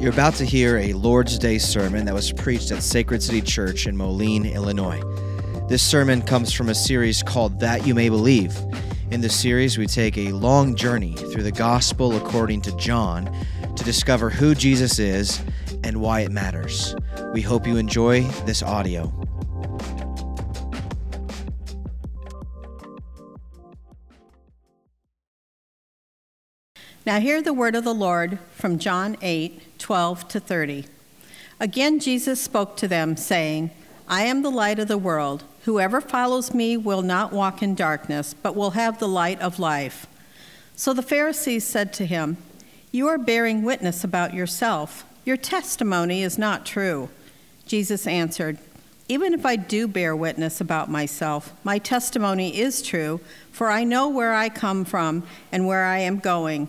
You're about to hear a Lord's Day sermon that was preached at Sacred City Church in Moline, Illinois. This sermon comes from a series called That You May Believe. In the series, we take a long journey through the Gospel according to John to discover who Jesus is and why it matters. We hope you enjoy this audio. Now, hear the word of the Lord from John 8 12 to 30. Again, Jesus spoke to them, saying, I am the light of the world. Whoever follows me will not walk in darkness, but will have the light of life. So the Pharisees said to him, You are bearing witness about yourself. Your testimony is not true. Jesus answered, Even if I do bear witness about myself, my testimony is true, for I know where I come from and where I am going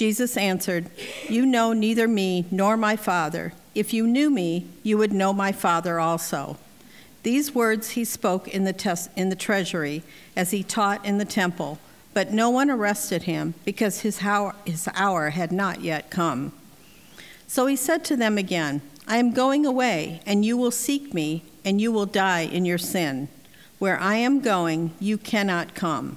Jesus answered, You know neither me nor my Father. If you knew me, you would know my Father also. These words he spoke in the, tes- in the treasury as he taught in the temple, but no one arrested him because his hour, his hour had not yet come. So he said to them again, I am going away, and you will seek me, and you will die in your sin. Where I am going, you cannot come.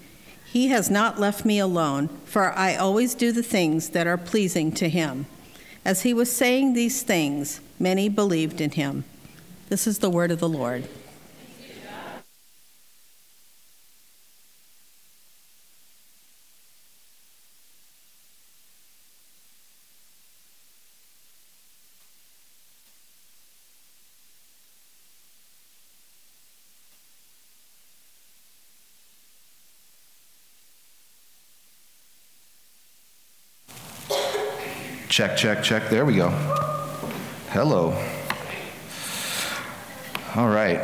He has not left me alone, for I always do the things that are pleasing to him. As he was saying these things, many believed in him. This is the word of the Lord. Check, check, check. There we go. Hello. All right.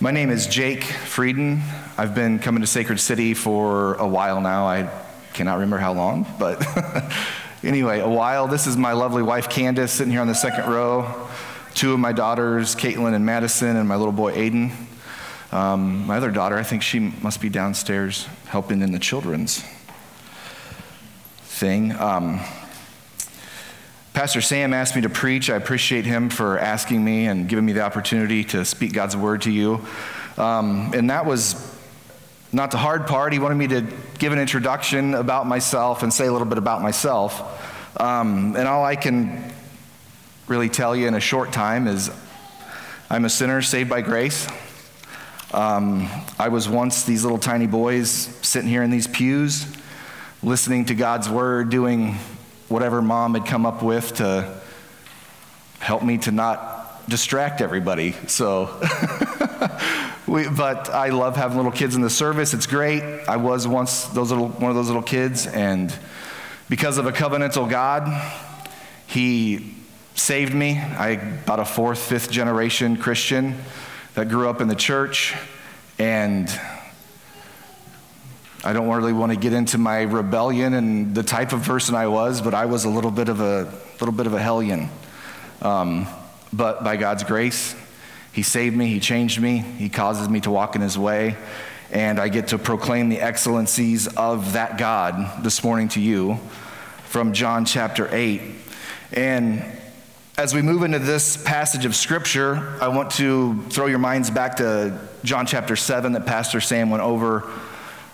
My name is Jake Frieden. I've been coming to Sacred City for a while now. I cannot remember how long, but anyway, a while. This is my lovely wife, Candace, sitting here on the second row. Two of my daughters, Caitlin and Madison, and my little boy, Aiden. Um, my other daughter, I think she must be downstairs helping in the children's thing. Um, Pastor Sam asked me to preach. I appreciate him for asking me and giving me the opportunity to speak God's word to you. Um, and that was not the hard part. He wanted me to give an introduction about myself and say a little bit about myself. Um, and all I can really tell you in a short time is I'm a sinner saved by grace. Um, I was once these little tiny boys sitting here in these pews listening to God's word, doing whatever mom had come up with to help me to not distract everybody. So, we, but I love having little kids in the service. It's great. I was once those little, one of those little kids, and because of a covenantal God, He saved me. I about a fourth, fifth generation Christian that grew up in the church, and I don't really want to get into my rebellion and the type of person I was, but I was a little bit of a little bit of a hellion. Um, but by God's grace, He saved me, He changed me, He causes me to walk in His way, and I get to proclaim the excellencies of that God this morning to you from John chapter 8. And as we move into this passage of Scripture, I want to throw your minds back to John chapter 7 that Pastor Sam went over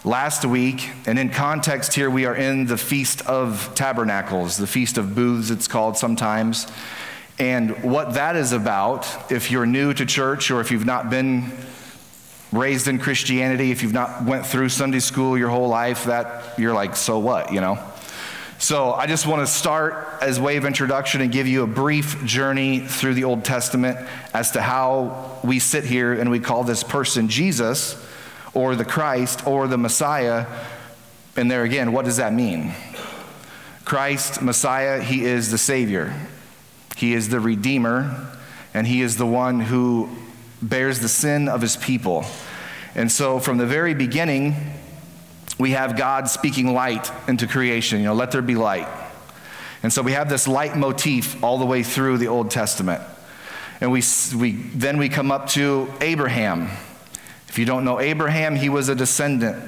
last week. And in context here, we are in the Feast of Tabernacles, the Feast of Booths, it's called sometimes. And what that is about, if you're new to church or if you've not been raised in Christianity, if you've not went through Sunday school your whole life, that you're like, so what, you know? So I just want to start as way of introduction and give you a brief journey through the Old Testament as to how we sit here and we call this person Jesus or the Christ or the Messiah. And there again, what does that mean? Christ, Messiah, he is the Savior. He is the Redeemer, and he is the one who bears the sin of his people. And so from the very beginning, we have God speaking light into creation. You know, let there be light. And so we have this light motif all the way through the Old Testament. And we, we, then we come up to Abraham. If you don't know Abraham, he was a descendant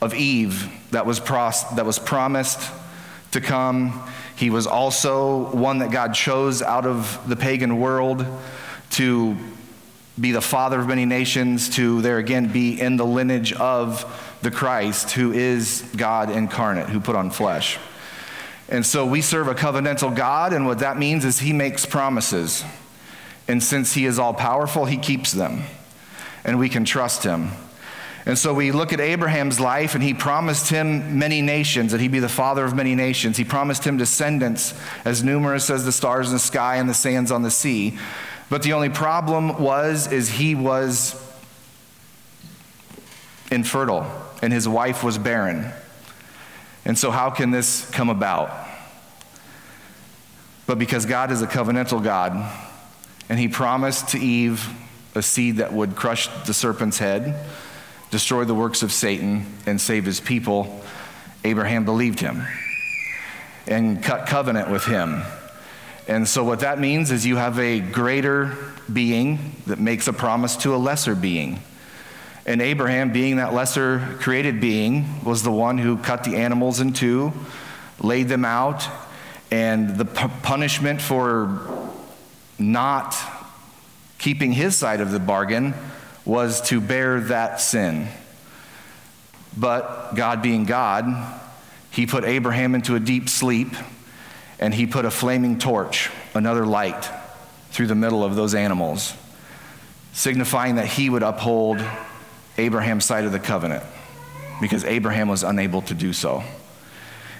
of Eve that was, pros- that was promised to come. He was also one that God chose out of the pagan world to be the father of many nations, to there again be in the lineage of the Christ, who is God incarnate, who put on flesh. And so we serve a covenantal God, and what that means is he makes promises. And since he is all powerful, he keeps them and we can trust him. And so we look at Abraham's life, and he promised him many nations, that he'd be the father of many nations. He promised him descendants as numerous as the stars in the sky and the sands on the sea. But the only problem was is he was infertile and his wife was barren. And so how can this come about? But because God is a covenantal God and he promised to Eve a seed that would crush the serpent's head, destroy the works of Satan, and save his people, Abraham believed him and cut covenant with him. And so, what that means is you have a greater being that makes a promise to a lesser being. And Abraham, being that lesser created being, was the one who cut the animals in two, laid them out, and the punishment for not keeping his side of the bargain was to bear that sin. But God being God, he put Abraham into a deep sleep and he put a flaming torch, another light, through the middle of those animals, signifying that he would uphold Abraham's side of the covenant because Abraham was unable to do so.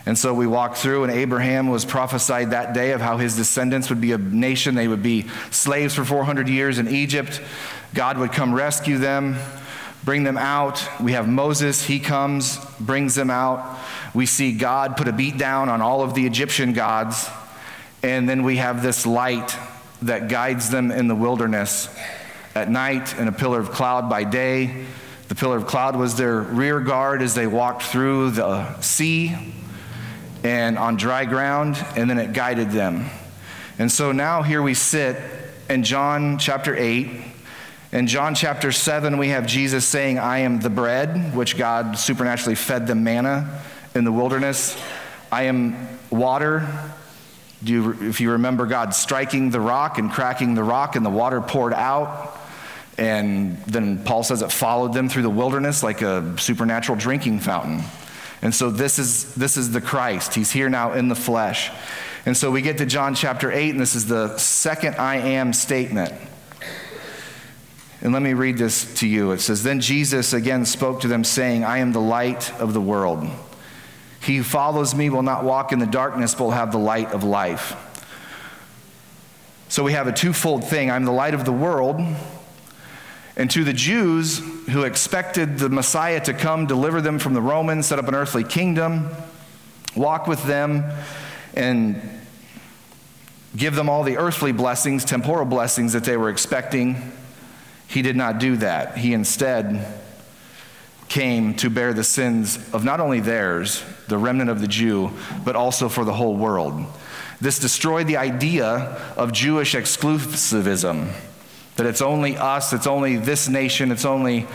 And so we walk through, and Abraham was prophesied that day of how his descendants would be a nation. They would be slaves for 400 years in Egypt. God would come rescue them, bring them out. We have Moses, he comes, brings them out. We see God put a beat down on all of the Egyptian gods. And then we have this light that guides them in the wilderness at night and a pillar of cloud by day. The pillar of cloud was their rear guard as they walked through the sea and on dry ground, and then it guided them. And so now here we sit in John chapter 8. In John chapter 7, we have Jesus saying, I am the bread, which God supernaturally fed them manna in the wilderness. I am water. You, if you remember God striking the rock and cracking the rock, and the water poured out. And then Paul says it followed them through the wilderness like a supernatural drinking fountain. And so this is, this is the Christ. He's here now in the flesh. And so we get to John chapter 8, and this is the second I am statement. And let me read this to you. It says, Then Jesus again spoke to them, saying, I am the light of the world. He who follows me will not walk in the darkness, but will have the light of life. So we have a twofold thing I'm the light of the world. And to the Jews who expected the Messiah to come, deliver them from the Romans, set up an earthly kingdom, walk with them, and give them all the earthly blessings, temporal blessings that they were expecting, he did not do that. He instead came to bear the sins of not only theirs, the remnant of the Jew, but also for the whole world. This destroyed the idea of Jewish exclusivism that it's only us, it's only this nation, it's only,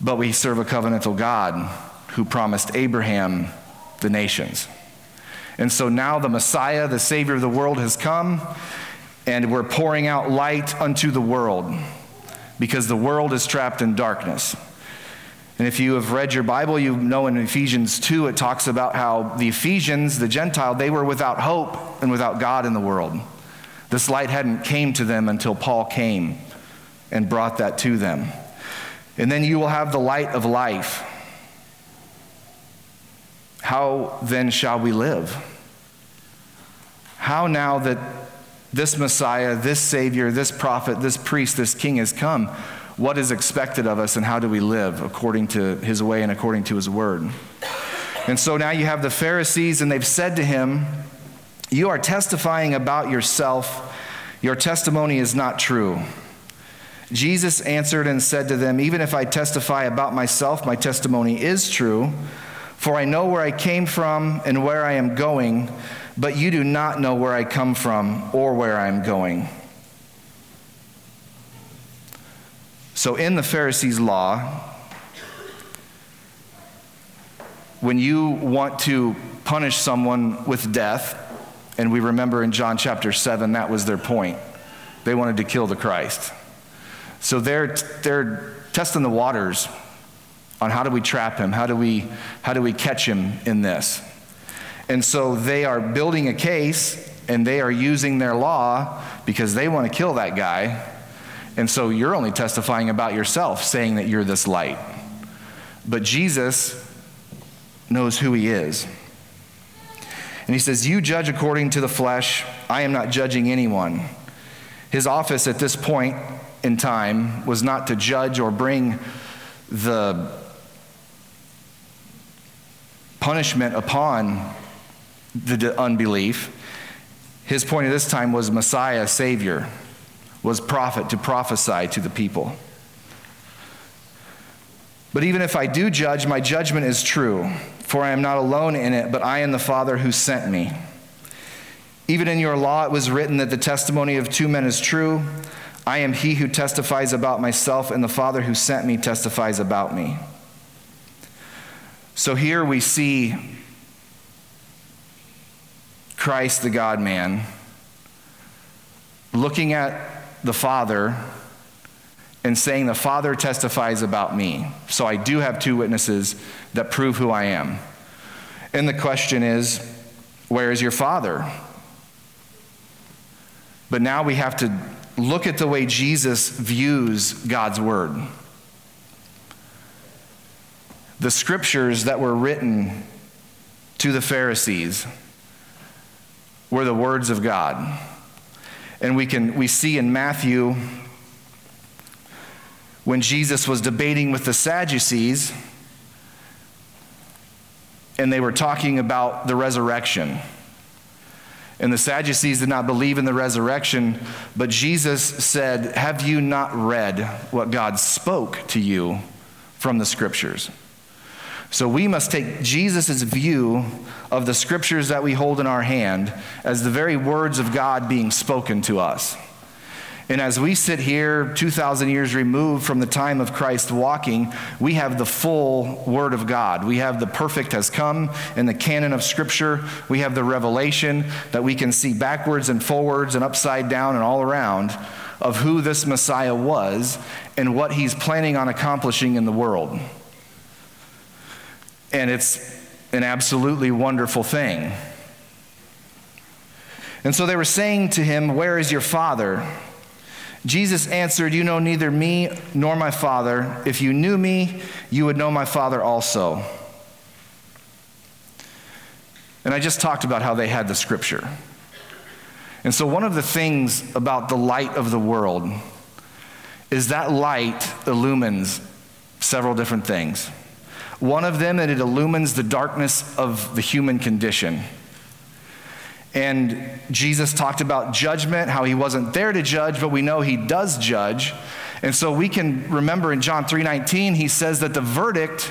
but we serve a covenantal God who promised Abraham the nations. And so now the Messiah, the Savior of the world, has come, and we're pouring out light unto the world because the world is trapped in darkness. And if you have read your Bible, you know in Ephesians 2, it talks about how the Ephesians, the Gentile, they were without hope and without God in the world. This light hadn't came to them until Paul came and brought that to them. And then you will have the light of life. How then shall we live? How now that this Messiah, this Savior, this prophet, this priest, this king has come, what is expected of us and how do we live according to his way and according to his word? And so now you have the Pharisees, and they've said to him, You are testifying about yourself. Your testimony is not true. Jesus answered and said to them, Even if I testify about myself, my testimony is true. For I know where I came from and where I am going, but you do not know where I come from or where I am going. So, in the Pharisees' law, when you want to punish someone with death, and we remember in John chapter 7, that was their point. They wanted to kill the Christ. So they're, they're testing the waters on how do we trap him? How do we, how do we catch him in this? And so they are building a case and they are using their law because they want to kill that guy. And so you're only testifying about yourself, saying that you're this light. But Jesus knows who he is. And he says, You judge according to the flesh. I am not judging anyone. His office at this point in time was not to judge or bring the punishment upon the unbelief. His point at this time was Messiah, Savior, was prophet to prophesy to the people. But even if I do judge, my judgment is true, for I am not alone in it, but I am the Father who sent me. Even in your law it was written that the testimony of two men is true. I am he who testifies about myself, and the Father who sent me testifies about me. So here we see Christ, the God man, looking at the Father and saying, The Father testifies about me. So I do have two witnesses that prove who I am. And the question is, Where is your Father? But now we have to look at the way Jesus views God's Word the scriptures that were written to the Pharisees were the words of God. And we can we see in Matthew when Jesus was debating with the Sadducees and they were talking about the resurrection. And the Sadducees did not believe in the resurrection, but Jesus said, Have you not read what God spoke to you from the scriptures? So we must take Jesus' view of the scriptures that we hold in our hand as the very words of God being spoken to us. And as we sit here 2,000 years removed from the time of Christ walking, we have the full Word of God. We have the perfect has come in the canon of Scripture. We have the revelation that we can see backwards and forwards and upside down and all around of who this Messiah was and what he's planning on accomplishing in the world and it's an absolutely wonderful thing. And so they were saying to him, Where is your father? Jesus answered, You know neither me nor my father. If you knew me, you would know my father also. And I just talked about how they had the scripture. And so, one of the things about the light of the world is that light illumines several different things. One of them, that it illumines the darkness of the human condition. And Jesus talked about judgment, how he wasn't there to judge, but we know he does judge. And so we can remember in John 3:19 he says that the verdict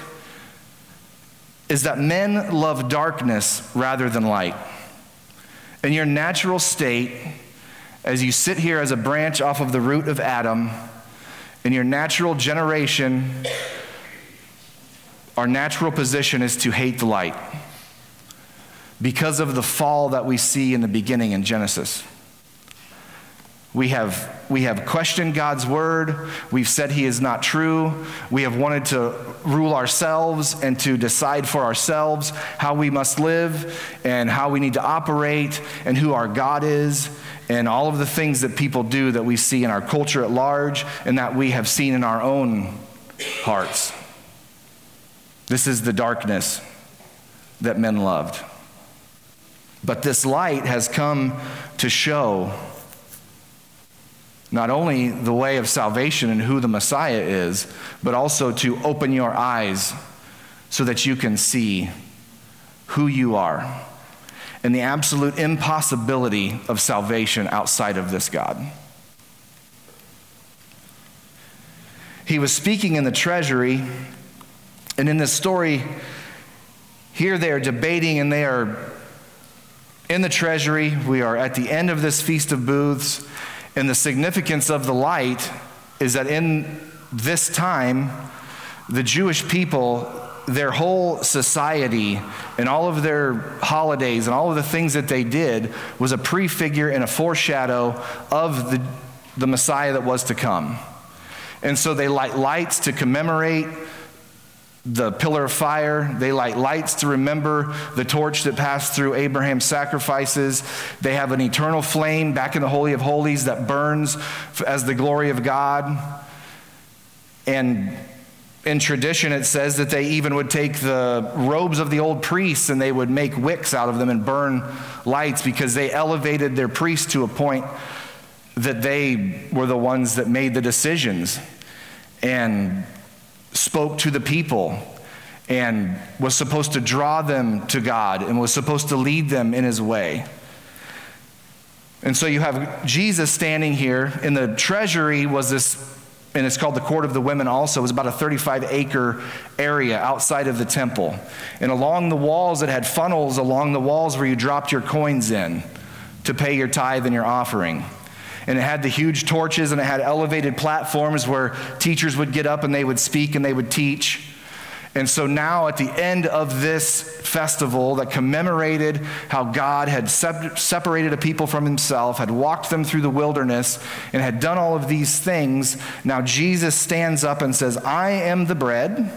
is that men love darkness rather than light. In your natural state, as you sit here as a branch off of the root of Adam, in your natural generation, our natural position is to hate the light because of the fall that we see in the beginning in Genesis. We have, we have questioned God's word. We've said he is not true. We have wanted to rule ourselves and to decide for ourselves how we must live and how we need to operate and who our God is and all of the things that people do that we see in our culture at large and that we have seen in our own hearts. This is the darkness that men loved. But this light has come to show not only the way of salvation and who the Messiah is, but also to open your eyes so that you can see who you are and the absolute impossibility of salvation outside of this God. He was speaking in the treasury, and in this story, here they are debating and they are in the treasury. We are at the end of this Feast of Booths, and the significance of the light is that in this time, the Jewish people, their whole society, and all of their holidays and all of the things that they did was a prefigure and a foreshadow of the, the Messiah that was to come. And so they light lights to commemorate the pillar of fire. They light lights to remember the torch that passed through Abraham's sacrifices. They have an eternal flame back in the Holy of Holies that burns as the glory of God. And in tradition, it says that they even would take the robes of the old priests and they would make wicks out of them and burn lights because they elevated their priests to a point that they were the ones that made the decisions. And spoke to the people and was supposed to draw them to God and was supposed to lead them in his way. And so you have Jesus standing here. In the treasury was this, and it's called the Court of the Women also. It was about a 35 acre area outside of the temple. And along the walls, it had funnels along the walls where you dropped your coins in to pay your tithe and your offering and it had the huge torches and it had elevated platforms where teachers would get up and they would speak and they would teach. And so now, at the end of this festival that commemorated how God had separated a people from himself, had walked them through the wilderness, and had done all of these things, now Jesus stands up and says, I am the bread,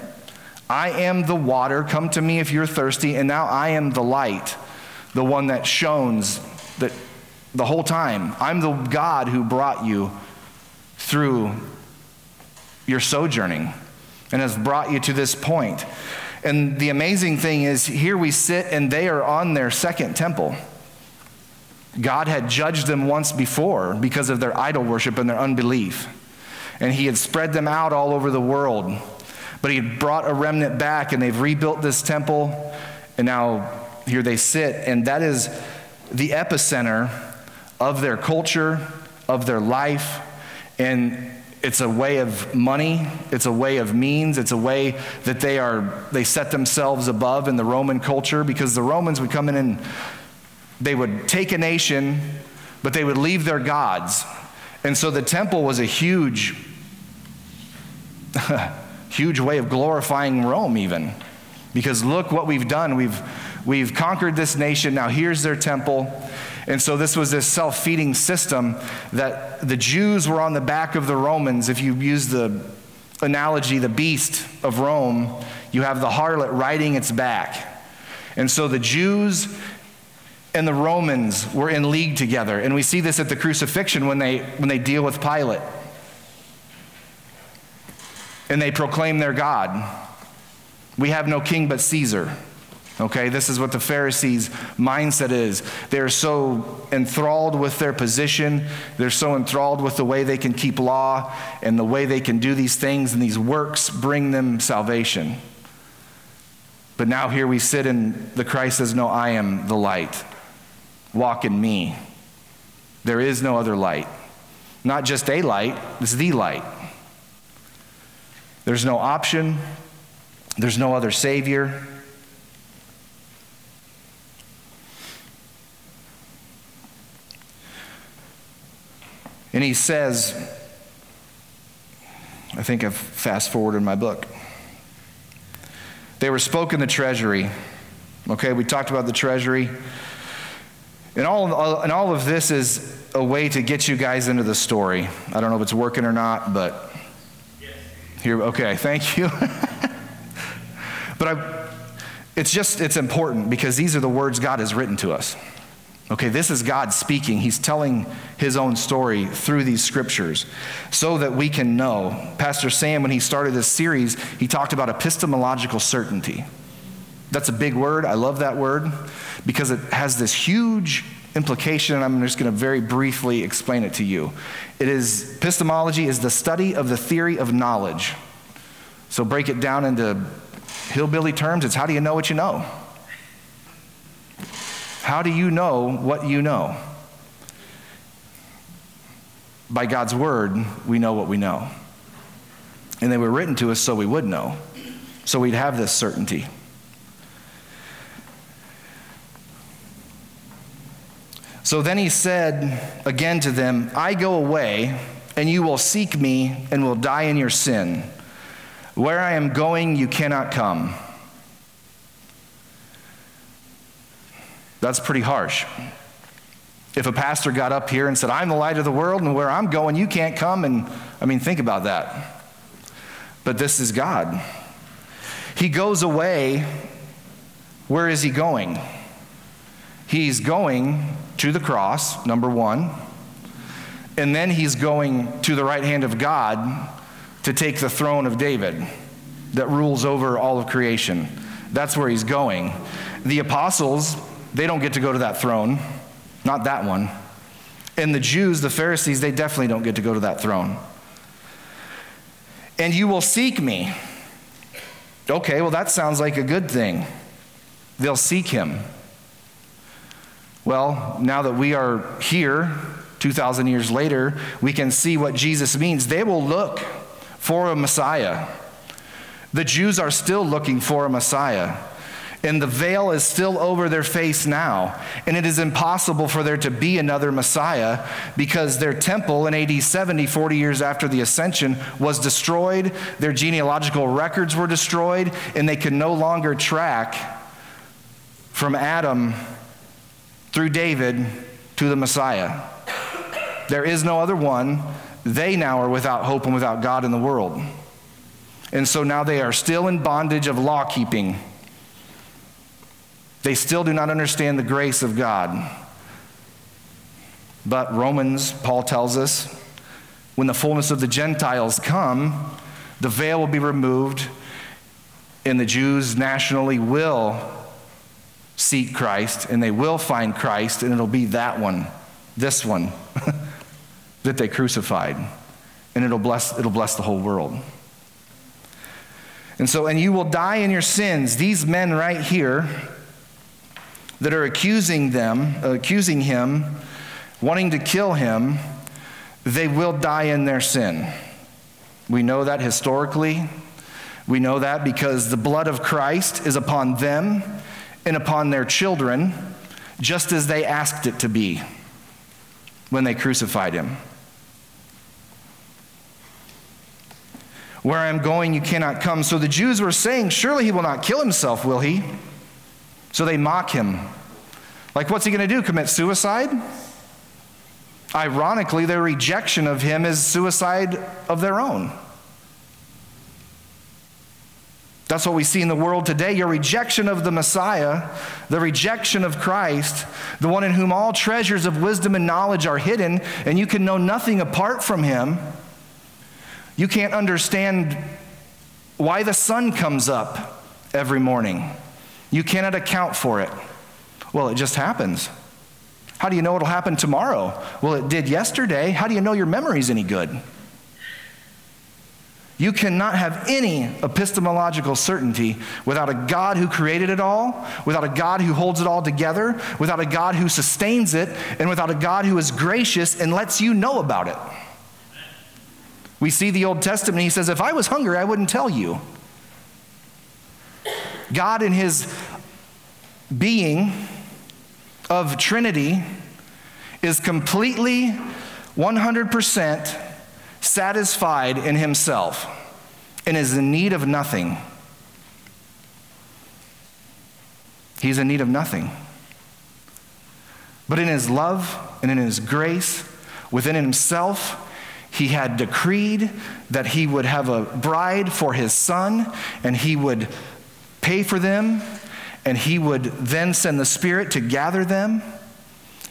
I am the water, come to me if you're thirsty, and now I am the light, the one that shines, that the whole time. I'm the God who brought you through your sojourning and has brought you to this point. And the amazing thing is, here we sit and they are on their second temple. God had judged them once before because of their idol worship and their unbelief. And He had spread them out all over the world. But He had brought a remnant back and they've rebuilt this temple. And now here they sit. And that is the epicenter of their culture, of their life, and it's a way of money, it's a way of means, it's a way that they are they set themselves above in the Roman culture because the Romans would come in and they would take a nation, but they would leave their gods. And so the temple was a huge huge way of glorifying Rome even. Because look what we've done. We've we've conquered this nation. Now here's their temple. And so this was this self feeding system that the Jews were on the back of the Romans. If you use the analogy, the beast of Rome, you have the harlot riding its back. And so the Jews and the Romans were in league together. And we see this at the crucifixion when they, when they deal with Pilate. And they proclaim their God. We have no king but Caesar. Okay, this is what the Pharisees' mindset is. They're so enthralled with their position, they're so enthralled with the way they can keep law and the way they can do these things, and these works bring them salvation. But now here we sit, and the Christ says, No, I am the light. walk in me. There is no other light. Not just a light, it's the light. There's no option, there's no other Savior. And he says, I think I've fast forwarded my book. They were spoke in the treasury. Okay, we talked about the treasury. And all, and all of this is a way to get you guys into the story. I don't know if it's working or not, but here, okay, thank you. but I, it's just, it's important because these are the words God has written to us. Okay, this is God speaking. He's telling his own story through these scriptures so that we can know. Pastor Sam, when he started this series, he talked about epistemological certainty. That's a big word. I love that word because it has this huge implication, and I'm just going to very briefly explain it to you. It is epistemology is the study of the theory of knowledge. So break it down into hillbilly terms. It's how do you know what you know? How do you know what you know? By God's word, we know what we know. And they were written to us so we would know, so we'd have this certainty. So then he said again to them, I go away, and you will seek me and will die in your sin. Where I am going, you cannot come. That's pretty harsh. If a pastor got up here and said, I'm the light of the world, and where I'm going, you can't come, and I mean, think about that. But this is God. He goes away. Where is he going? He's going to the cross, number one, and then he's going to the right hand of God to take the throne of David that rules over all of creation. That's where he's going. The apostles they don't get to go to that throne, not that one. And the Jews, the Pharisees, they definitely don't get to go to that throne. And you will seek me. Okay, well, that sounds like a good thing. They'll seek him. Well, now that we are here, 2,000 years later, we can see what Jesus means. They will look for a Messiah. The Jews are still looking for a Messiah and the veil is still over their face now. And it is impossible for there to be another Messiah because their temple in AD 70, 40 years after the ascension, was destroyed. Their genealogical records were destroyed, and they could no longer track from Adam through David to the Messiah. There is no other one. They now are without hope and without God in the world. And so now they are still in bondage of law keeping. They still do not understand the grace of God. But Romans, Paul tells us, when the fullness of the Gentiles come, the veil will be removed, and the Jews nationally will seek Christ, and they will find Christ, and it'll be that one, this one, that they crucified. And it'll bless, it'll bless the whole world. And so, and you will die in your sins. These men right here, that are accusing them, accusing him, wanting to kill him, they will die in their sin. We know that historically. We know that because the blood of Christ is upon them and upon their children, just as they asked it to be when they crucified him. Where I am going, you cannot come. So the Jews were saying, Surely he will not kill himself, will he? So they mock him. Like, what's he going to do? Commit suicide? Ironically, their rejection of him is suicide of their own. That's what we see in the world today. Your rejection of the Messiah, the rejection of Christ, the one in whom all treasures of wisdom and knowledge are hidden, and you can know nothing apart from him. You can't understand why the sun comes up every morning. You cannot account for it. Well, it just happens. How do you know it'll happen tomorrow? Well, it did yesterday. How do you know your memory's any good? You cannot have any epistemological certainty without a God who created it all, without a God who holds it all together, without a God who sustains it, and without a God who is gracious and lets you know about it. We see the Old Testament, he says, If I was hungry, I wouldn't tell you. God, in his being of Trinity, is completely 100% satisfied in himself and is in need of nothing. He's in need of nothing. But in his love and in his grace, within himself, he had decreed that he would have a bride for his son and he would pay for them and he would then send the Spirit to gather them.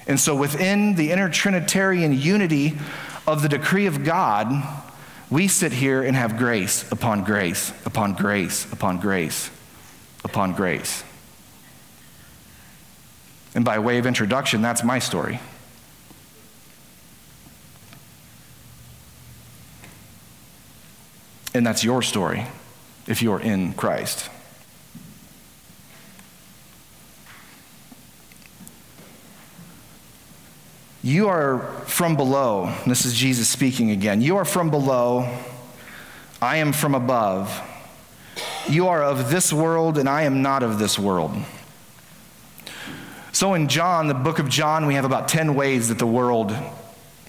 And so, within the inner Trinitarian unity of the decree of God, we sit here and have grace upon grace upon grace upon grace upon grace. And by way of introduction, that's my story. And that's your story if you're in Christ. You are from below. This is Jesus speaking again. You are from below. I am from above. You are of this world, and I am not of this world. So, in John, the book of John, we have about 10 ways that the world,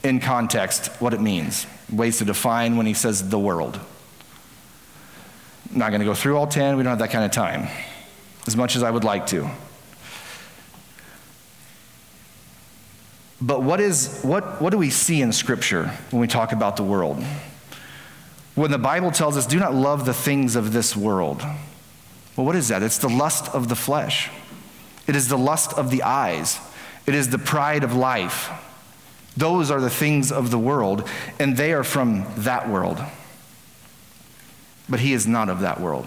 in context, what it means, ways to define when he says the world. I'm not going to go through all 10, we don't have that kind of time, as much as I would like to. But what, is, what, what do we see in Scripture when we talk about the world? When the Bible tells us, do not love the things of this world. Well, what is that? It's the lust of the flesh, it is the lust of the eyes, it is the pride of life. Those are the things of the world, and they are from that world. But He is not of that world.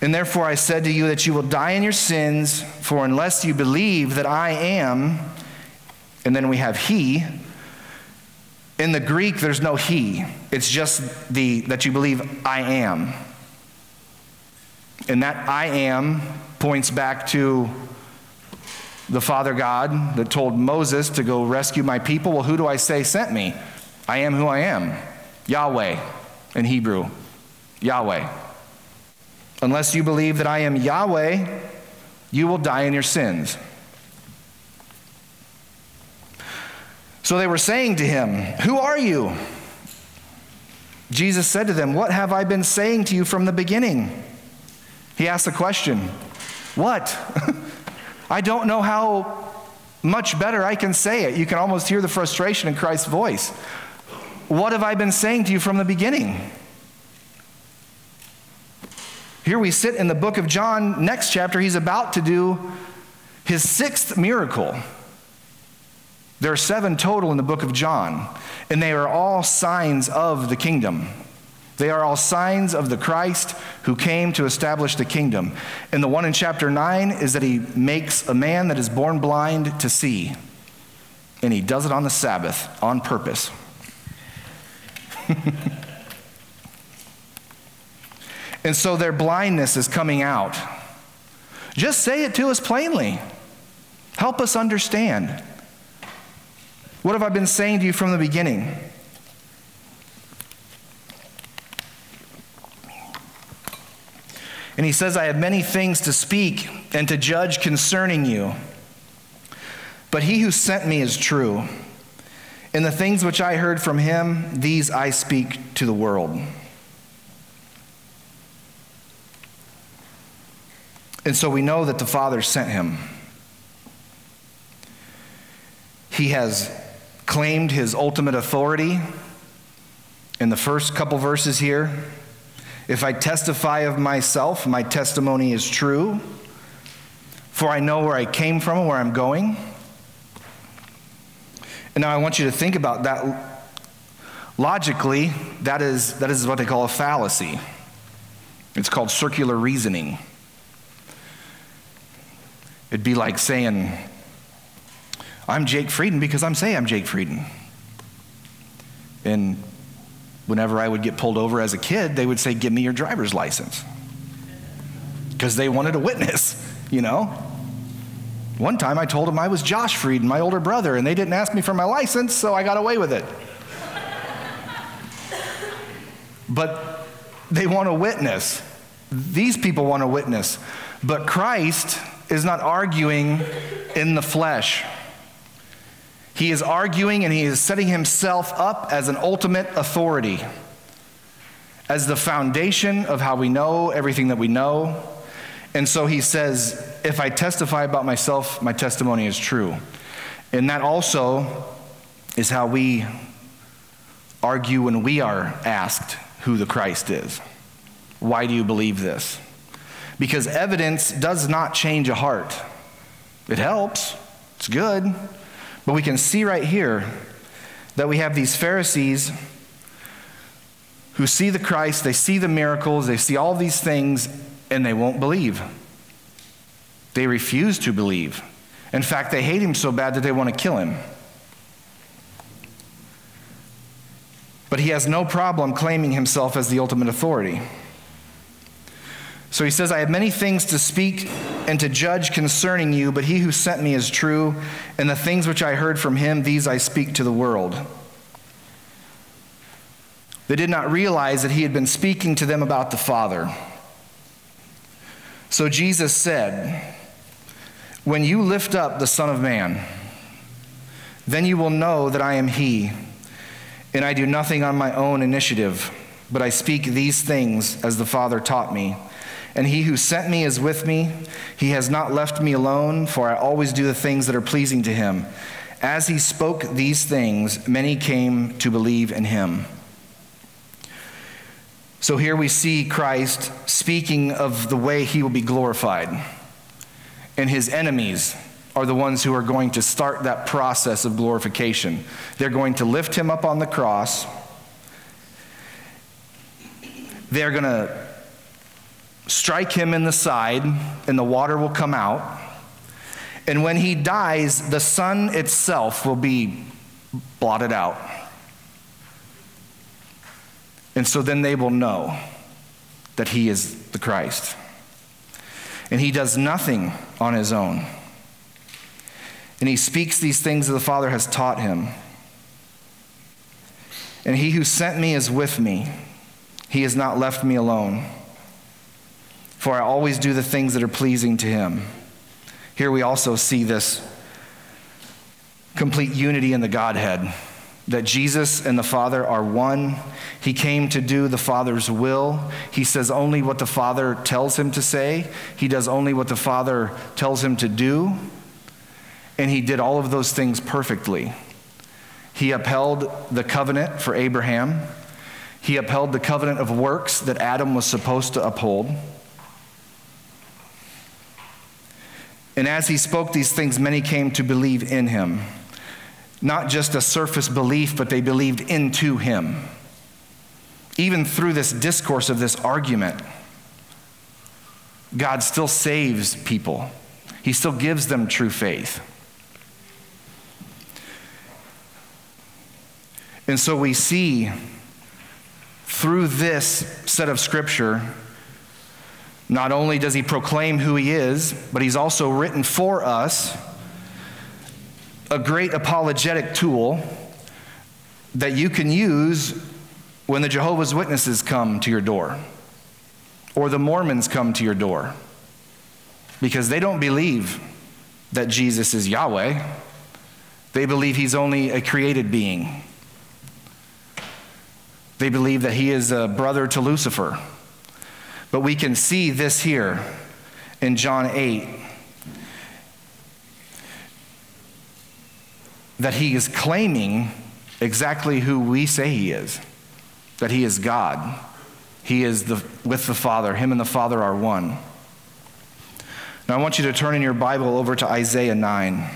And therefore I said to you that you will die in your sins, for unless you believe that I am, and then we have He. In the Greek, there's no He. It's just the that you believe I am. And that I am points back to the Father God that told Moses to go rescue my people. Well, who do I say sent me? I am who I am. Yahweh in Hebrew. Yahweh. Unless you believe that I am Yahweh, you will die in your sins. So they were saying to him, Who are you? Jesus said to them, What have I been saying to you from the beginning? He asked the question, What? I don't know how much better I can say it. You can almost hear the frustration in Christ's voice. What have I been saying to you from the beginning? Here we sit in the book of John, next chapter, he's about to do his sixth miracle. There are seven total in the book of John, and they are all signs of the kingdom. They are all signs of the Christ who came to establish the kingdom. And the one in chapter 9 is that he makes a man that is born blind to see. And he does it on the Sabbath on purpose. And so their blindness is coming out. Just say it to us plainly. Help us understand. What have I been saying to you from the beginning? And he says, I have many things to speak and to judge concerning you. But he who sent me is true. And the things which I heard from him, these I speak to the world. And so we know that the Father sent him. He has claimed his ultimate authority in the first couple verses here. If I testify of myself, my testimony is true, for I know where I came from and where I'm going. And now I want you to think about that logically, that is, that is what they call a fallacy. It's called circular reasoning. It'd be like saying, I'm Jake Frieden because I'm saying I'm Jake Frieden. And whenever I would get pulled over as a kid, they would say, Give me your driver's license. Because they wanted a witness, you know? One time I told them I was Josh Fried, my older brother, and they didn't ask me for my license, so I got away with it. but they want a witness. These people want a witness. But Christ is not arguing in the flesh. He is arguing and he is setting himself up as an ultimate authority, as the foundation of how we know everything that we know. And so he says, If I testify about myself, my testimony is true. And that also is how we argue when we are asked who the Christ is. Why do you believe this? Because evidence does not change a heart. It helps, it's good. But we can see right here that we have these Pharisees who see the Christ, they see the miracles, they see all these things, and they won't believe. They refuse to believe. In fact, they hate him so bad that they want to kill him. But he has no problem claiming himself as the ultimate authority. So he says, I have many things to speak and to judge concerning you, but he who sent me is true, and the things which I heard from him, these I speak to the world. They did not realize that he had been speaking to them about the Father. So Jesus said, When you lift up the Son of Man, then you will know that I am he, and I do nothing on my own initiative, but I speak these things as the Father taught me. And he who sent me is with me. He has not left me alone, for I always do the things that are pleasing to him. As he spoke these things, many came to believe in him. So here we see Christ speaking of the way he will be glorified. And his enemies are the ones who are going to start that process of glorification. They're going to lift him up on the cross. They're going to strike him in the side, and the water will come out. And when he dies, the sun itself will be blotted out. And so then they will know that he is the Christ. And he does nothing on his own. And he speaks these things that the Father has taught him. And he who sent me is with me. He has not left me alone for I always do the things that are pleasing to him. Here we also see this complete unity in the Godhead that Jesus and the Father are one. He came to do the Father's will. He says only what the Father tells him to say, he does only what the Father tells him to do. And he did all of those things perfectly. He upheld the covenant for Abraham. He upheld the covenant of works that Adam was supposed to uphold. And as he spoke these things, many came to believe in him. Not just a surface belief, but they believed into him. Even through this discourse of this argument, God still saves people, He still gives them true faith. And so we see through this set of scripture not only does he proclaim who he is, but he's also written for us a great apologetic tool that you can use when the Jehovah's Witnesses come to your door or the Mormons come to your door because they don't believe that Jesus is Yahweh. They believe he's only a created being. They believe that he is a brother to Lucifer but we can see this here in John 8 that he is claiming exactly who we say he is that he is God. He is the, with the Father. Him and the Father are one. Now, I want you to turn in your Bible over to Isaiah 9.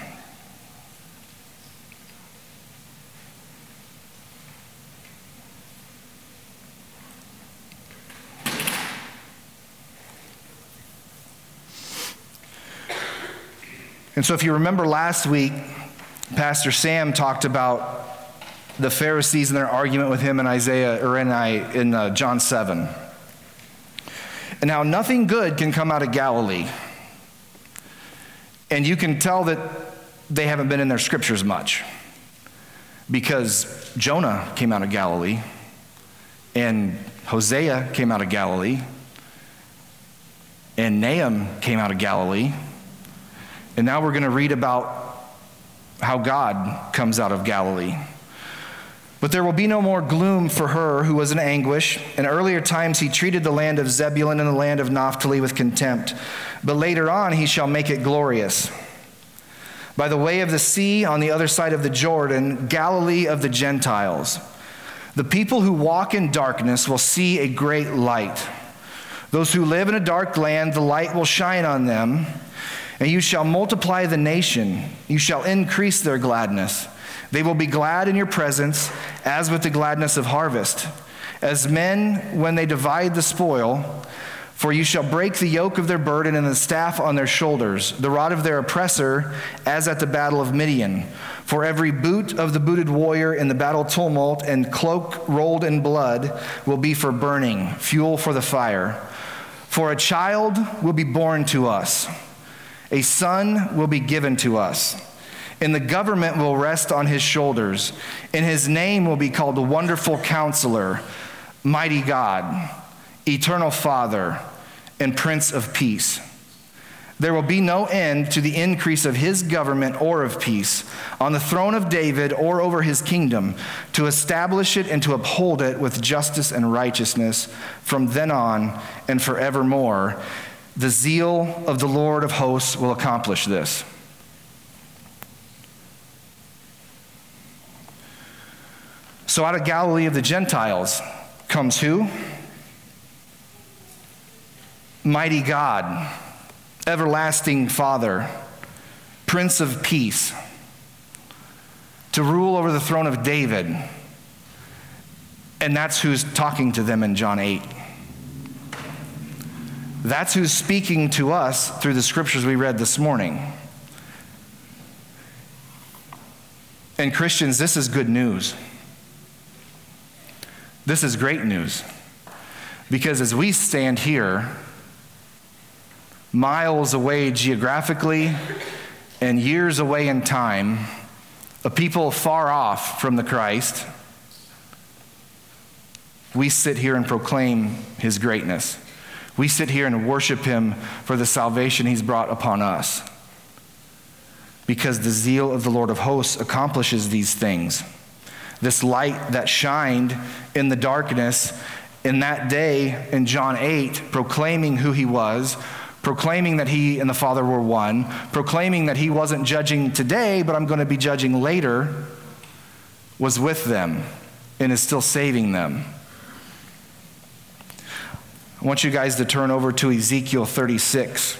And so, if you remember last week, Pastor Sam talked about the Pharisees and their argument with him in Isaiah or in, I, in uh, John 7. And how nothing good can come out of Galilee. And you can tell that they haven't been in their scriptures much because Jonah came out of Galilee and Hosea came out of Galilee and Nahum came out of Galilee. And now we're going to read about how God comes out of Galilee. But there will be no more gloom for her who was in anguish. In earlier times, he treated the land of Zebulun and the land of Naphtali with contempt. But later on, he shall make it glorious. By the way of the sea on the other side of the Jordan, Galilee of the Gentiles. The people who walk in darkness will see a great light. Those who live in a dark land, the light will shine on them. And you shall multiply the nation, you shall increase their gladness. They will be glad in your presence, as with the gladness of harvest. As men when they divide the spoil, for you shall break the yoke of their burden and the staff on their shoulders, the rod of their oppressor, as at the battle of Midian. For every boot of the booted warrior in the battle tumult and cloak rolled in blood will be for burning, fuel for the fire. For a child will be born to us, a son will be given to us and the government will rest on his shoulders, and his name will be called the Wonderful Counselor, Mighty God, Eternal Father, and Prince of Peace. There will be no end to the increase of his government or of peace on the throne of David or over his kingdom, to establish it and to uphold it with justice and righteousness from then on and forevermore. The zeal of the Lord of hosts will accomplish this. So out of Galilee of the Gentiles comes who? Mighty God, everlasting Father, Prince of Peace, to rule over the throne of David. And that's who's talking to them in John 8. That's who's speaking to us through the scriptures we read this morning. And Christians, this is good news. This is great news because as we stand here, miles away geographically and years away in time, a people far off from the Christ, we sit here and proclaim his greatness. We sit here and worship him for the salvation he's brought upon us. Because the zeal of the Lord of hosts accomplishes these things this light that shined in the darkness in that day in John 8, proclaiming who he was, proclaiming that he and the Father were one, proclaiming that he wasn't judging today, but I'm going to be judging later, was with them and is still saving them. I want you guys to turn over to Ezekiel 36.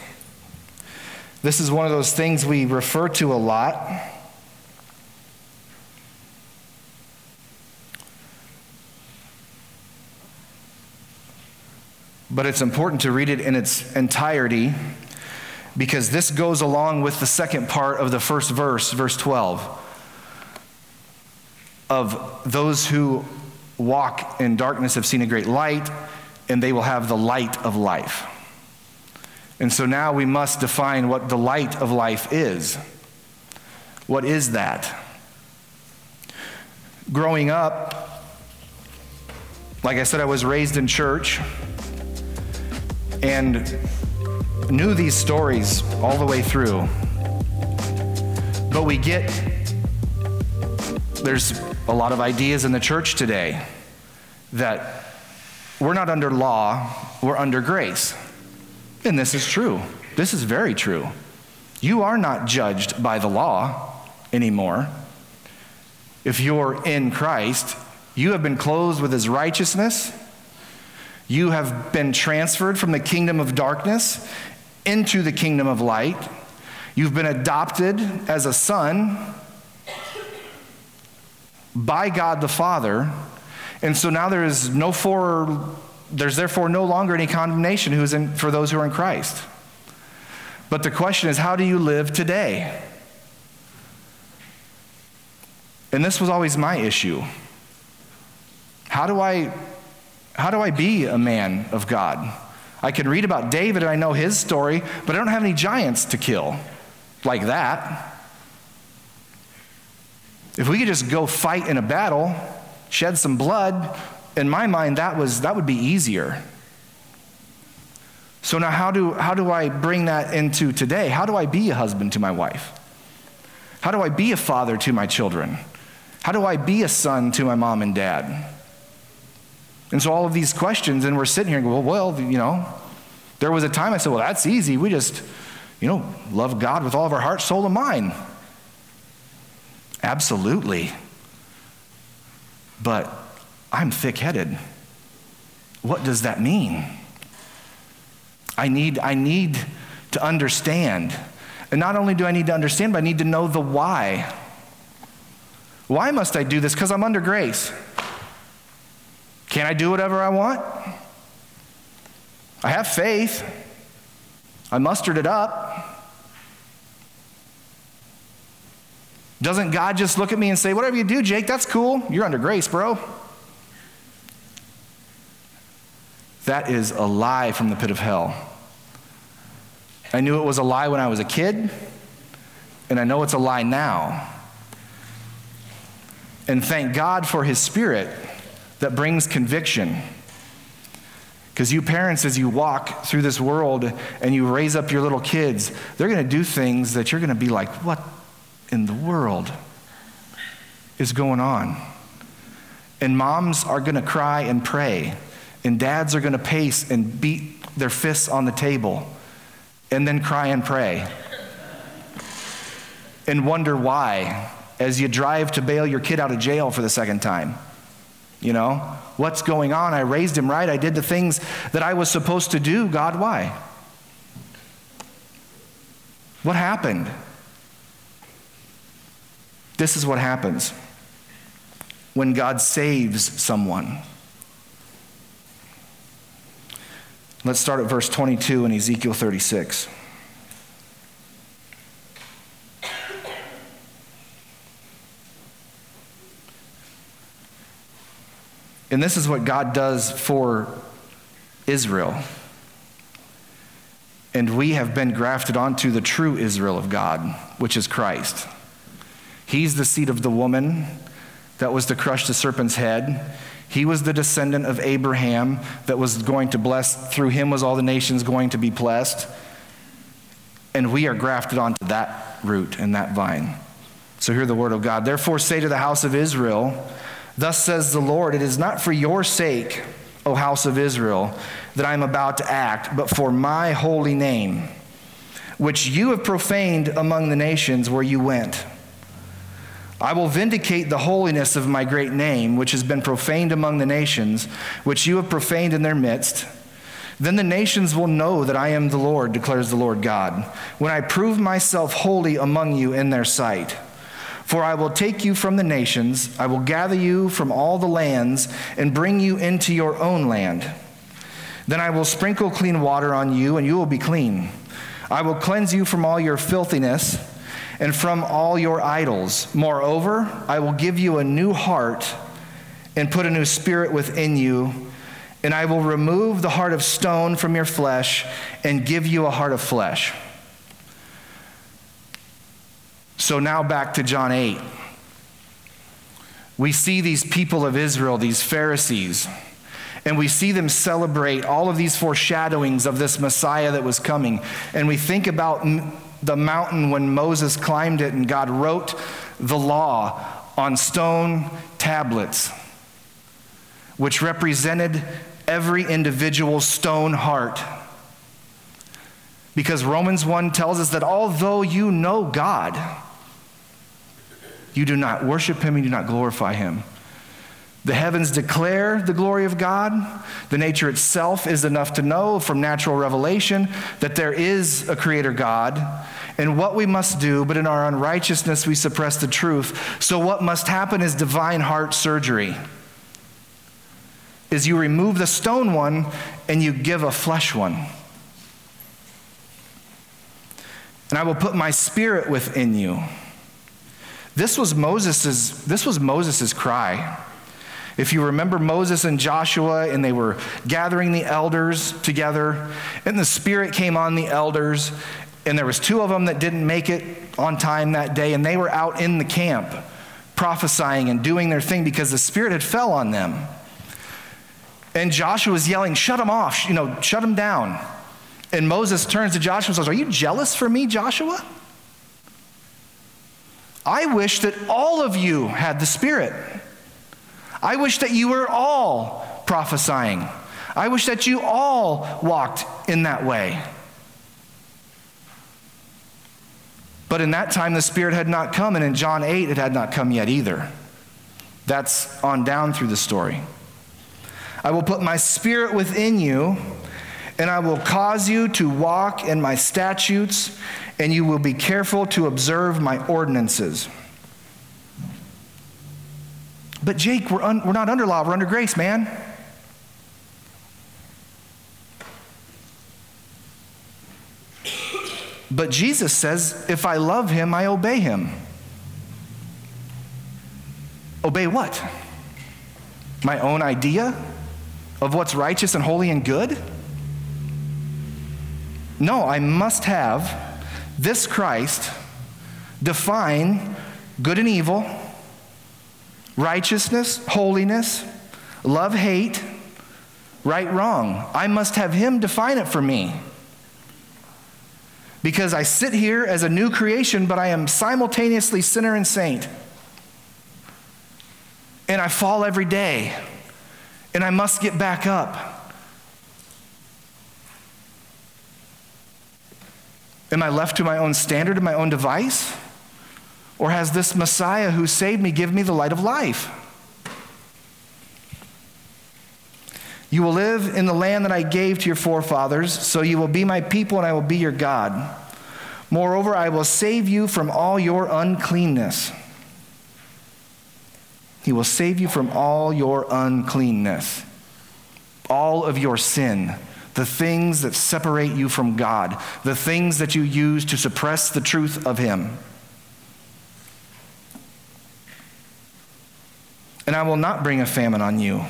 This is one of those things we refer to a lot. but it's important to read it in its entirety because this goes along with the second part of the first verse, verse 12, of those who walk in darkness have seen a great light, and they will have the light of life. And so now we must define what the light of life is. What is that? Growing up, like I said, I was raised in church and knew these stories all the way through. But we get, there's a lot of ideas in the church today that we're not under law, we're under grace. And this is true. This is very true. You are not judged by the law anymore. If you're in Christ, you have been clothed with his righteousness you have been transferred from the kingdom of darkness into the kingdom of light. You've been adopted as a son by God the Father. And so now there is no for there's therefore no longer any condemnation who is in, for those who are in Christ. But the question is how do you live today? And this was always my issue. How do I how do I be a man of God? I can read about David and I know his story, but I don't have any giants to kill like that. If we could just go fight in a battle, shed some blood, in my mind that was that would be easier. So now how do how do I bring that into today? How do I be a husband to my wife? How do I be a father to my children? How do I be a son to my mom and dad? And so all of these questions, and we're sitting here and go, well, well, you know, there was a time I said, well, that's easy. We just, you know, love God with all of our heart, soul, and mind. Absolutely. But I'm thick headed. What does that mean? I need, I need to understand. And not only do I need to understand, but I need to know the why. Why must I do this? Because I'm under grace. Can I do whatever I want? I have faith. I mustered it up. Doesn't God just look at me and say, Whatever you do, Jake, that's cool. You're under grace, bro. That is a lie from the pit of hell. I knew it was a lie when I was a kid, and I know it's a lie now. And thank God for His Spirit that brings conviction. Because you parents, as you walk through this world and you raise up your little kids, they're going to do things that you're going to be like, what in the world is going on? And moms are going to cry and pray, and dads are going to pace and beat their fists on the table, and then cry and pray, and wonder why as you drive to bail your kid out of jail for the second time. You know, what's going on? I raised him right. I did the things that I was supposed to do. God, why? What happened? This is what happens when God saves someone. Let's start at verse 22 in Ezekiel 36. And this is what God does for Israel. And we have been grafted onto the true Israel of God, which is Christ. He's the seed of the woman that was to crush the serpent's head. He was the descendant of Abraham that was going to bless, through him was all the nations going to be blessed. And we are grafted onto that root and that vine. So hear the word of God. Therefore, say to the house of Israel, Thus says the Lord, it is not for your sake, O house of Israel, that I am about to act, but for my holy name, which you have profaned among the nations where you went. I will vindicate the holiness of my great name, which has been profaned among the nations, which you have profaned in their midst. Then the nations will know that I am the Lord, declares the Lord God, when I prove myself holy among you in their sight. For I will take you from the nations, I will gather you from all the lands, and bring you into your own land. Then I will sprinkle clean water on you, and you will be clean. I will cleanse you from all your filthiness and from all your idols. Moreover, I will give you a new heart and put a new spirit within you. And I will remove the heart of stone from your flesh and give you a heart of flesh. So now back to John 8. We see these people of Israel, these Pharisees, and we see them celebrate all of these foreshadowings of this Messiah that was coming. And we think about the mountain when Moses climbed it and God wrote the law on stone tablets, which represented every individual stone heart. Because Romans 1 tells us that although you know God, you do not worship him, you do not glorify him. The heavens declare the glory of God. The nature itself is enough to know from natural revelation that there is a creator God and what we must do, but in our unrighteousness we suppress the truth. So what must happen is divine heart surgery. Is you remove the stone one and you give a flesh one. And I will put my spirit within you This was Moses's, this was Moses's cry. If you remember Moses and Joshua, and they were gathering the elders together, and the Spirit came on the elders, and there was two of them that didn't make it on time that day, and they were out in the camp prophesying and doing their thing because the Spirit had fell on them. And Joshua was yelling, Shut them off, you know, shut them down. And Moses turns to Joshua and says, Are you jealous for me, Joshua? I wish that all of you had the Spirit. I wish that you were all prophesying. I wish that you all walked in that way. But in that time, the Spirit had not come, and in John 8, it had not come yet either. That's on down through the story. I will put my Spirit within you, and I will cause you to walk in my statutes, and you will be careful to observe my ordinances. But Jake, we're, un- we're not under law, we're under grace, man. But Jesus says, if I love him, I obey him. Obey what? My own idea of what's righteous and holy and good? No, I must have this Christ define good and evil, righteousness, holiness, love, hate, right, wrong. I must have him define it for me. Because I sit here as a new creation, but I am simultaneously sinner and saint. And I fall every day, and I must get back up. Am I left to my own standard and my own device? Or has this Messiah who saved me given me the light of life? You will live in the land that I gave to your forefathers, so you will be my people and I will be your God. Moreover, I will save you from all your uncleanness. He will save you from all your uncleanness, all of your sin the things that separate you from God, the things that you use to suppress the truth of Him. And I will not bring a famine on you.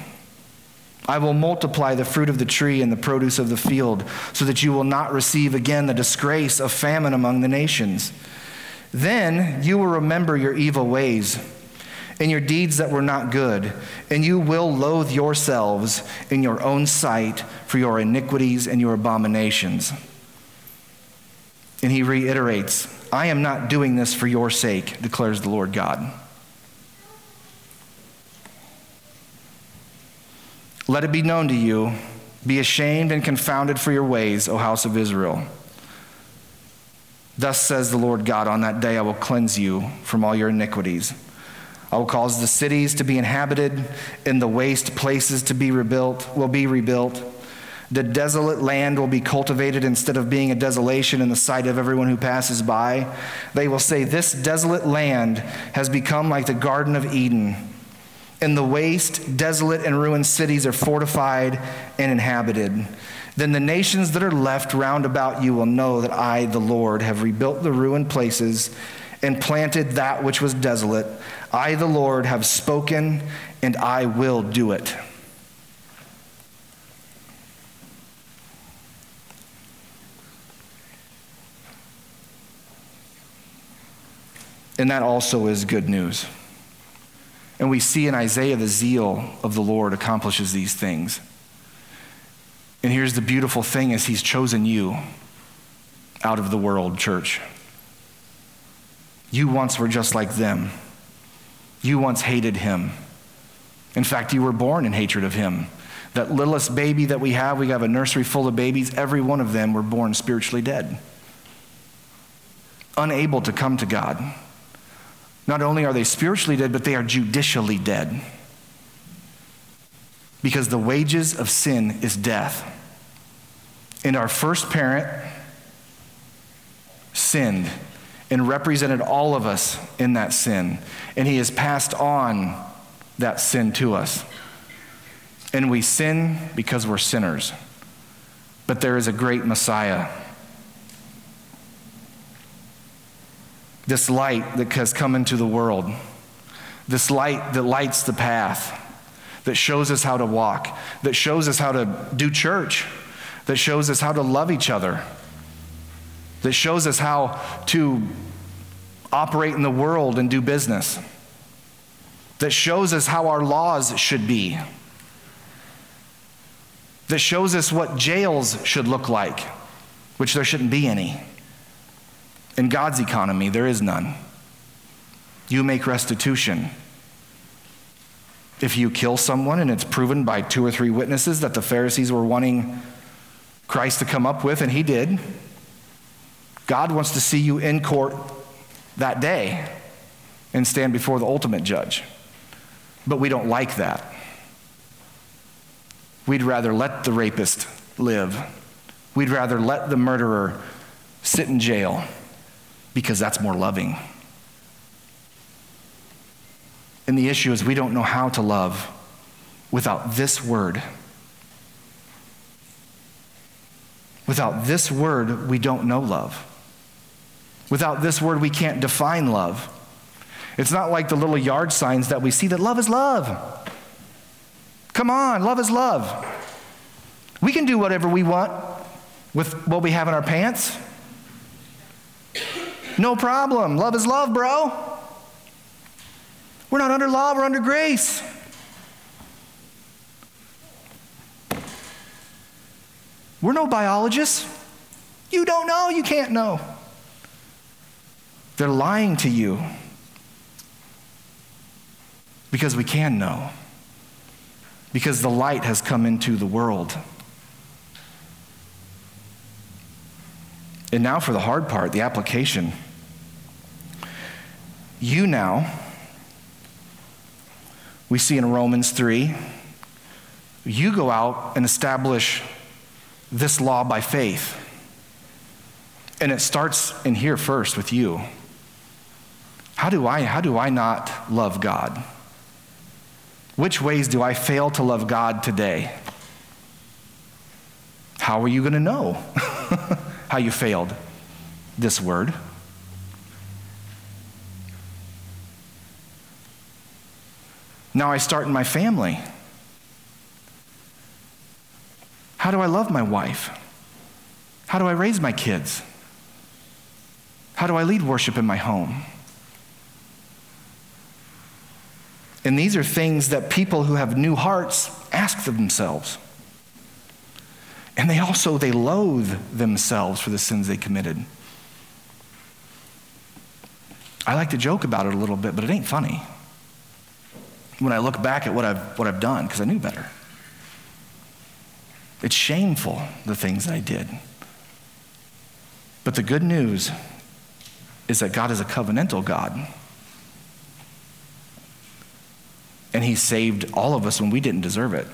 I will multiply the fruit of the tree and the produce of the field, so that you will not receive again the disgrace of famine among the nations. Then you will remember your evil ways and your deeds that were not good, and you will loathe yourselves in your own sight for your iniquities and your abominations. And he reiterates, I am not doing this for your sake, declares the Lord God. Let it be known to you, be ashamed and confounded for your ways, O house of Israel. Thus says the Lord God, on that day I will cleanse you from all your iniquities. I will cause the cities to be inhabited and the waste places to be rebuilt, will be rebuilt. The desolate land will be cultivated instead of being a desolation in the sight of everyone who passes by. They will say, This desolate land has become like the Garden of Eden. And the waste, desolate, and ruined cities are fortified and inhabited. Then the nations that are left round about you will know that I, the Lord, have rebuilt the ruined places and planted that which was desolate. I, the Lord, have spoken, and I will do it. And that also is good news. And we see in Isaiah the zeal of the Lord accomplishes these things. And here's the beautiful thing is he's chosen you out of the world, church. You once were just like them. You once hated him. In fact, you were born in hatred of him. That littlest baby that we have, we have a nursery full of babies, every one of them were born spiritually dead, unable to come to God. Not only are they spiritually dead, but they are judicially dead. Because the wages of sin is death. And our first parent sinned and represented all of us in that sin. And he has passed on that sin to us. And we sin because we're sinners. But there is a great Messiah. This light that has come into the world, this light that lights the path, that shows us how to walk, that shows us how to do church, that shows us how to love each other, that shows us how to operate in the world and do business, that shows us how our laws should be, that shows us what jails should look like, which there shouldn't be any. In God's economy, there is none. You make restitution. If you kill someone and it's proven by two or three witnesses that the Pharisees were wanting Christ to come up with, and he did, God wants to see you in court that day and stand before the ultimate judge. But we don't like that. We'd rather let the rapist live. We'd rather let the murderer sit in jail because that's more loving. And the issue is we don't know how to love without this word. Without this word, we don't know love. Without this word, we can't define love. It's not like the little yard signs that we see that love is love. Come on, love is love. We can do whatever we want with what we have in our pants. No problem. Love is love, bro. We're not under law, we're under grace. We're no biologists. You don't know, you can't know. They're lying to you because we can know, because the light has come into the world. And now for the hard part, the application. You now, we see in Romans 3, you go out and establish this law by faith. And it starts in here first with you. How do I how do I not love God? Which ways do I fail to love God today? How are you going to know how you failed this word? Now I start in my family. How do I love my wife? How do I raise my kids? How do I lead worship in my home? And these are things that people who have new hearts ask themselves. And they also they loathe themselves for the sins they committed. I like to joke about it a little bit, but it ain't funny. When I look back at what I've, what I've done, because I knew better. It's shameful, the things that I did. But the good news is that God is a covenantal God. And He saved all of us when we didn't deserve it.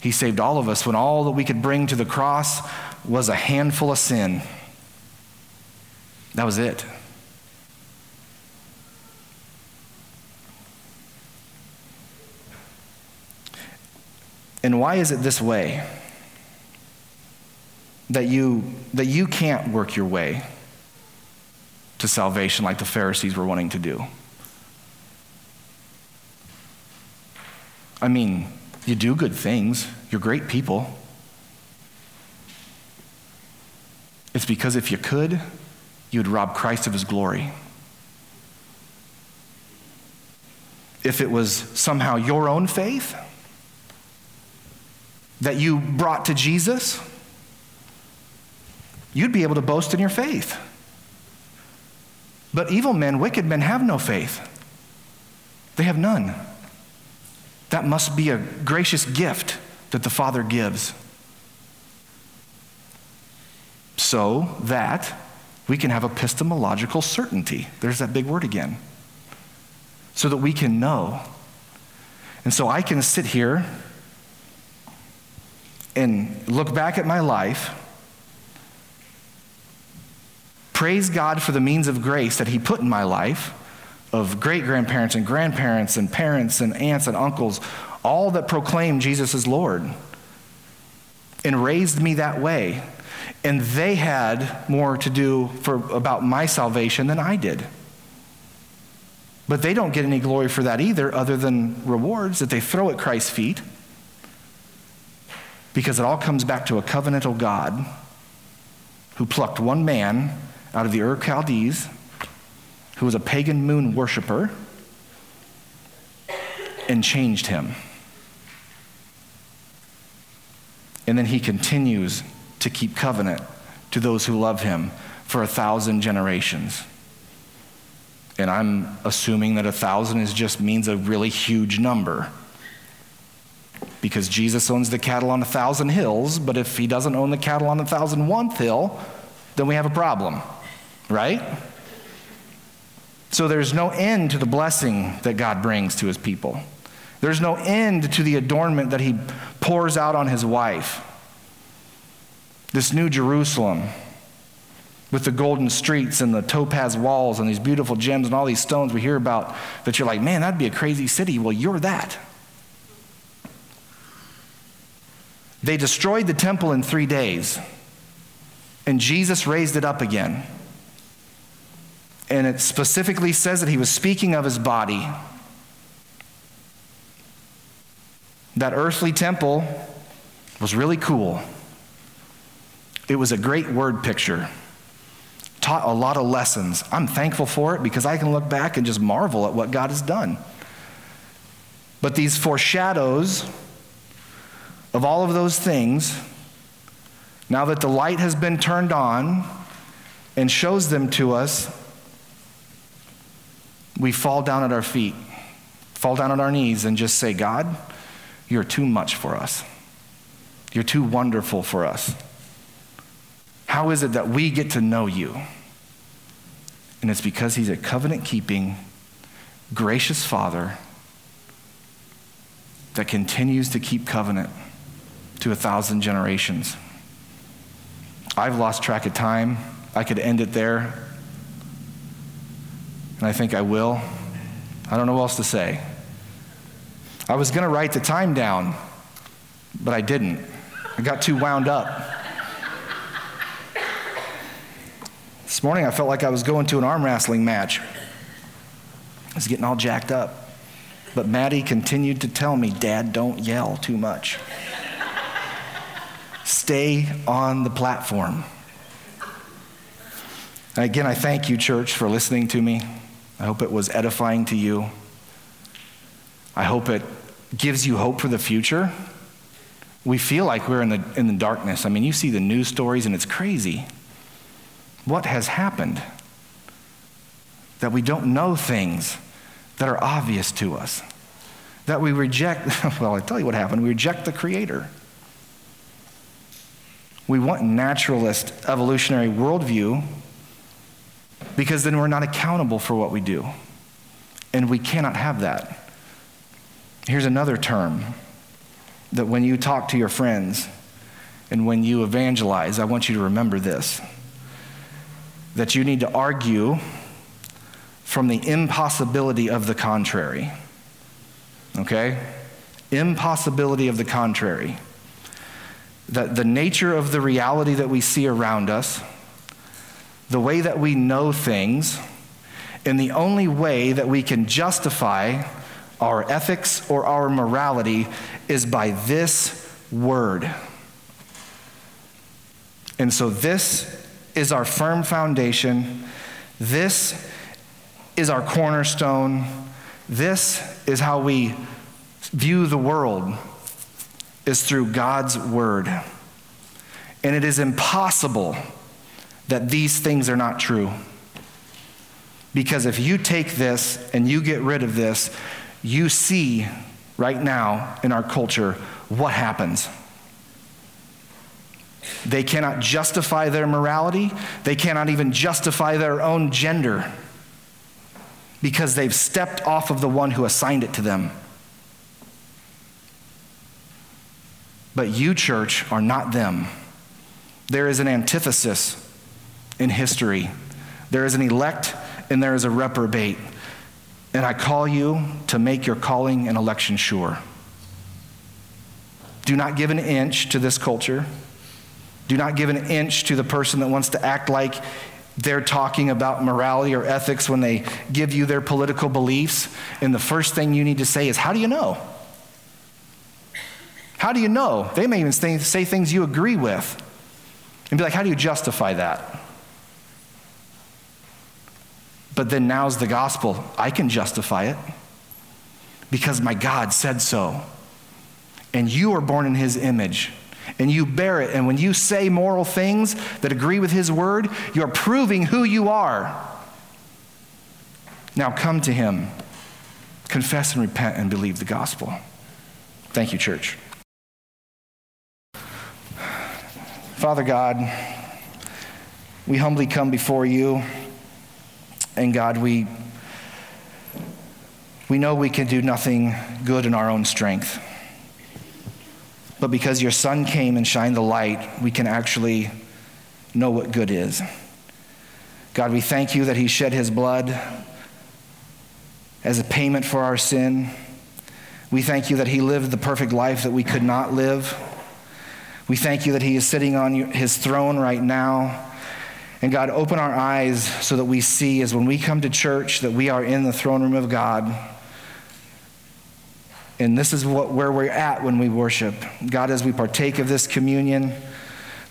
He saved all of us when all that we could bring to the cross was a handful of sin. That was it. And why is it this way? That you, that you can't work your way to salvation like the Pharisees were wanting to do. I mean, you do good things, you're great people. It's because if you could, you'd rob Christ of his glory. If it was somehow your own faith that you brought to Jesus, you'd be able to boast in your faith. But evil men, wicked men, have no faith. They have none. That must be a gracious gift that the Father gives. So that we can have epistemological certainty. There's that big word again. So that we can know. And so I can sit here and look back at my life, praise God for the means of grace that He put in my life of great grandparents and grandparents and parents and aunts and uncles, all that proclaim Jesus as Lord and raised me that way. And they had more to do for, about my salvation than I did. But they don't get any glory for that either, other than rewards that they throw at Christ's feet. Because it all comes back to a covenantal God who plucked one man out of the Ur Chaldees, who was a pagan moon worshiper, and changed him. And then he continues to keep covenant to those who love him for a thousand generations. And I'm assuming that a thousand is just means a really huge number. Because Jesus owns the cattle on a thousand hills, but if he doesn't own the cattle on a thousand one hill, then we have a problem, right? So there's no end to the blessing that God brings to his people. There's no end to the adornment that he pours out on his wife. This new Jerusalem with the golden streets and the topaz walls and these beautiful gems and all these stones we hear about that you're like, man, that'd be a crazy city. Well, you're that. They destroyed the temple in three days, and Jesus raised it up again. And it specifically says that he was speaking of his body. That earthly temple was really cool. It was a great word picture. Taught a lot of lessons. I'm thankful for it because I can look back and just marvel at what God has done. But these foreshadows of all of those things, now that the light has been turned on and shows them to us, we fall down at our feet, fall down on our knees, and just say, God, you're too much for us. You're too wonderful for us. How is it that we get to know you? And it's because he's a covenant keeping, gracious Father that continues to keep covenant to a thousand generations. I've lost track of time. I could end it there. And I think I will. I don't know what else to say. I was going to write the time down, but I didn't. I got too wound up. This morning I felt like I was going to an arm wrestling match. I was getting all jacked up. But Maddie continued to tell me, Dad, don't yell too much. Stay on the platform. Again, I thank you, church, for listening to me. I hope it was edifying to you. I hope it gives you hope for the future. We feel like we're in the, in the darkness. I mean, you see the news stories and it's crazy. What has happened? That we don't know things that are obvious to us. That we reject, well, I tell you what happened. We reject the Creator. We want naturalist evolutionary worldview because then we're not accountable for what we do. And we cannot have that. Here's another term that when you talk to your friends and when you evangelize, I want you to remember this that you need to argue from the impossibility of the contrary. Okay? Impossibility of the contrary that the nature of the reality that we see around us, the way that we know things, and the only way that we can justify our ethics or our morality is by this word. And so, this is our firm foundation. This is our cornerstone. This is how we view the world is through God's word. And it is impossible that these things are not true. Because if you take this and you get rid of this, you see right now in our culture what happens. They cannot justify their morality, they cannot even justify their own gender because they've stepped off of the one who assigned it to them. But you, church, are not them. There is an antithesis in history. There is an elect and there is a reprobate. And I call you to make your calling and election sure. Do not give an inch to this culture. Do not give an inch to the person that wants to act like they're talking about morality or ethics when they give you their political beliefs. And the first thing you need to say is, How do you know? How do you know? They may even say things you agree with. And be like, How do you justify that? But then now's the gospel. I can justify it because my God said so. And you are born in his image and you bear it. And when you say moral things that agree with His word, you're proving who you are. Now come to Him, confess and repent, and believe the gospel. Thank you, church. Father God, we humbly come before you, and God, we, we know we can do nothing good in our own strength. But because your Son came and shined the light, we can actually know what good is. God, we thank you that He shed His blood as a payment for our sin. We thank you that He lived the perfect life that we could not live. We thank you that He is sitting on His throne right now. And God, open our eyes so that we see as when we come to church that we are in the throne room of God and this is what, where we're at when we worship. God, as we partake of this communion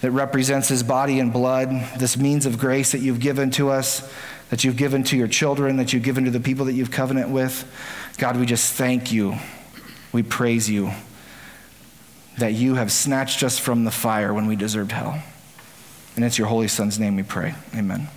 that represents his body and blood, this means of grace that you've given to us, that you've given to your children, that you've given to the people that you've covenant with, God, we just thank you. We praise you that you have snatched us from the fire when we deserved hell. And it's your Holy Son's name we pray. Amen.